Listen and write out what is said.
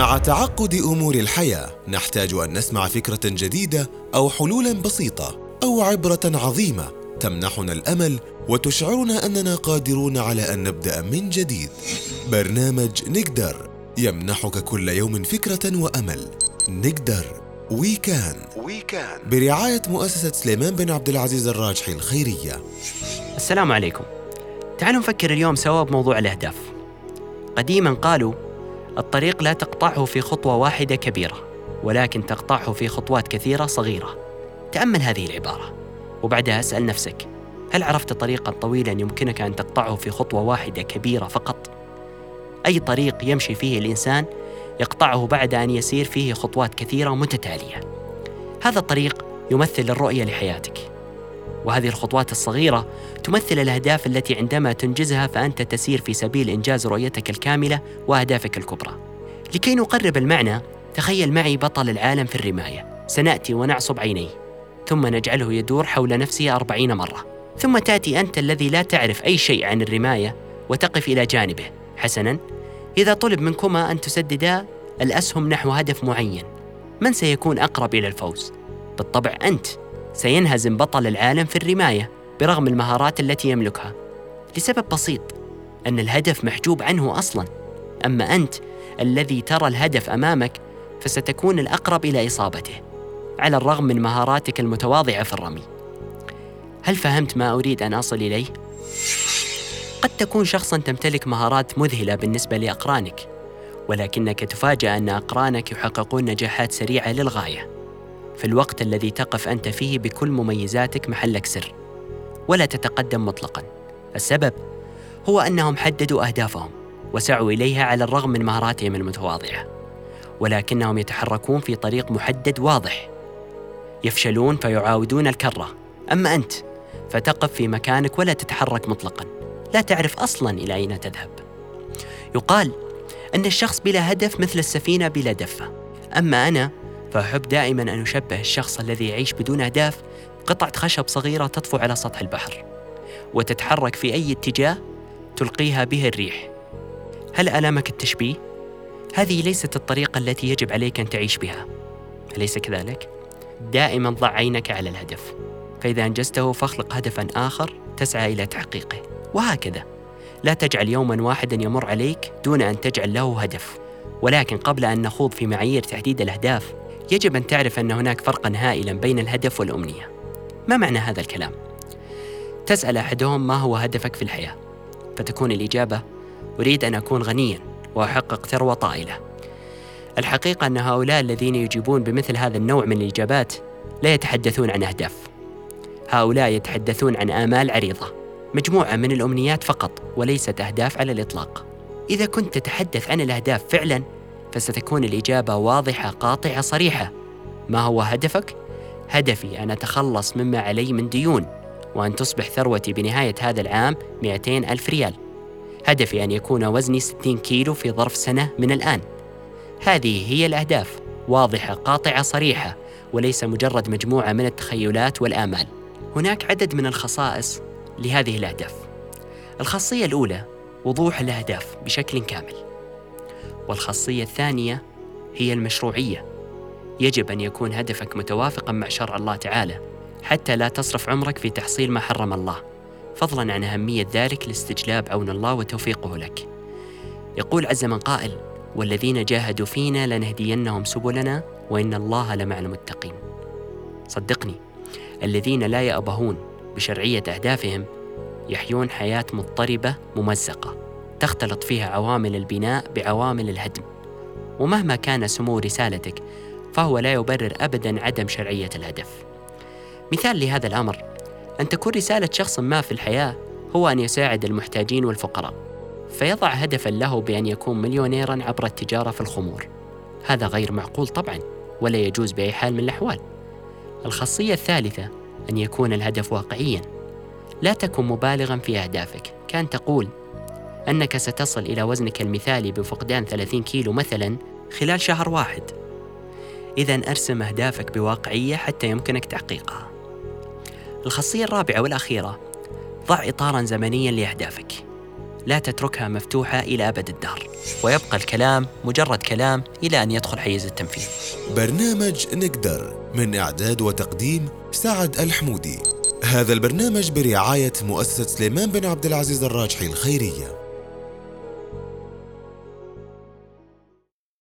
مع تعقد أمور الحياة نحتاج أن نسمع فكرة جديدة أو حلولا بسيطة أو عبرة عظيمة تمنحنا الأمل وتشعرنا أننا قادرون على أن نبدأ من جديد. برنامج نقدر يمنحك كل يوم فكرة وأمل. نقدر وي كان وي كان برعاية مؤسسة سليمان بن عبد العزيز الراجحي الخيرية. السلام عليكم. تعالوا نفكر اليوم سوا بموضوع الأهداف. قديما قالوا الطريق لا تقطعه في خطوة واحدة كبيرة ولكن تقطعه في خطوات كثيرة صغيرة. تأمل هذه العبارة. وبعدها اسأل نفسك هل عرفت طريقا طويلا يمكنك أن تقطعه في خطوة واحدة كبيرة فقط؟ أي طريق يمشي فيه الإنسان يقطعه بعد أن يسير فيه خطوات كثيرة متتالية. هذا الطريق يمثل الرؤية لحياتك. وهذه الخطوات الصغيرة تمثل الأهداف التي عندما تنجزها فأنت تسير في سبيل إنجاز رؤيتك الكاملة وأهدافك الكبرى. لكي نقرب المعنى، تخيل معي بطل العالم في الرماية، سنأتي ونعصب عينيه، ثم نجعله يدور حول نفسه أربعين مرة، ثم تأتي أنت الذي لا تعرف أي شيء عن الرماية وتقف إلى جانبه. حسناً، إذا طلب منكما أن تسددا الأسهم نحو هدف معين، من سيكون أقرب إلى الفوز؟ بالطبع أنت سينهزم بطل العالم في الرماية برغم المهارات التي يملكها لسبب بسيط أن الهدف محجوب عنه أصلا. أما أنت الذي ترى الهدف أمامك فستكون الأقرب إلى إصابته على الرغم من مهاراتك المتواضعة في الرمي. هل فهمت ما أريد أن أصل إليه؟ قد تكون شخصا تمتلك مهارات مذهلة بالنسبة لأقرانك ولكنك تفاجأ أن أقرانك يحققون نجاحات سريعة للغاية. في الوقت الذي تقف أنت فيه بكل مميزاتك محلك سر ولا تتقدم مطلقا. السبب هو أنهم حددوا أهدافهم وسعوا إليها على الرغم من مهاراتهم المتواضعة ولكنهم يتحركون في طريق محدد واضح. يفشلون فيعاودون الكرة. أما أنت فتقف في مكانك ولا تتحرك مطلقا. لا تعرف أصلا إلى أين تذهب. يقال أن الشخص بلا هدف مثل السفينة بلا دفة. أما أنا فأحب دائما أن أشبه الشخص الذي يعيش بدون أهداف قطعة خشب صغيرة تطفو على سطح البحر وتتحرك في أي اتجاه تلقيها به الريح هل ألامك التشبيه؟ هذه ليست الطريقة التي يجب عليك أن تعيش بها أليس كذلك؟ دائما ضع عينك على الهدف فإذا أنجزته فاخلق هدفا آخر تسعى إلى تحقيقه وهكذا لا تجعل يوما واحدا يمر عليك دون أن تجعل له هدف ولكن قبل أن نخوض في معايير تحديد الأهداف يجب أن تعرف أن هناك فرقا هائلا بين الهدف والأمنية. ما معنى هذا الكلام؟ تسأل أحدهم ما هو هدفك في الحياة. فتكون الإجابة أريد أن أكون غنيا وأحقق ثروة طائلة. الحقيقة أن هؤلاء الذين يجيبون بمثل هذا النوع من الإجابات لا يتحدثون عن أهداف. هؤلاء يتحدثون عن آمال عريضة مجموعة من الأمنيات فقط وليست أهداف على الإطلاق. إذا كنت تتحدث عن الأهداف فعلا فستكون الإجابة واضحة قاطعة صريحة. ما هو هدفك؟ هدفي أن أتخلص مما علي من ديون وأن تصبح ثروتي بنهاية هذا العام 200 ألف ريال. هدفي أن يكون وزني 60 كيلو في ظرف سنة من الآن. هذه هي الأهداف واضحة قاطعة صريحة وليس مجرد مجموعة من التخيلات والآمال. هناك عدد من الخصائص لهذه الأهداف. الخاصية الأولى وضوح الأهداف بشكل كامل. والخاصية الثانية هي المشروعية. يجب أن يكون هدفك متوافقا مع شرع الله تعالى حتى لا تصرف عمرك في تحصيل ما حرم الله. فضلا عن أهمية ذلك لاستجلاب عون الله وتوفيقه لك. يقول عز من قائل والذين جاهدوا فينا لنهدينهم سبلنا وإن الله لمع المتقين. صدقني الذين لا يأبهون بشرعية أهدافهم يحيون حياة مضطربة ممزقة. تختلط فيها عوامل البناء بعوامل الهدم. ومهما كان سمو رسالتك فهو لا يبرر ابدا عدم شرعية الهدف. مثال لهذا الأمر أن تكون رسالة شخص ما في الحياة هو أن يساعد المحتاجين والفقراء فيضع هدفا له بأن يكون مليونيرا عبر التجارة في الخمور. هذا غير معقول طبعا ولا يجوز بأي حال من الأحوال. الخاصية الثالثة أن يكون الهدف واقعيا. لا تكن مبالغا في أهدافك. كان تقول أنك ستصل إلى وزنك المثالي بفقدان 30 كيلو مثلا خلال شهر واحد. إذا أرسم أهدافك بواقعية حتى يمكنك تحقيقها. الخاصية الرابعة والأخيرة ضع إطارا زمنيا لأهدافك. لا تتركها مفتوحة إلى أبد الدهر ويبقى الكلام مجرد كلام إلى أن يدخل حيز التنفيذ. برنامج نقدر من إعداد وتقديم سعد الحمودي. هذا البرنامج برعاية مؤسسة سليمان بن عبد العزيز الراجحي الخيرية.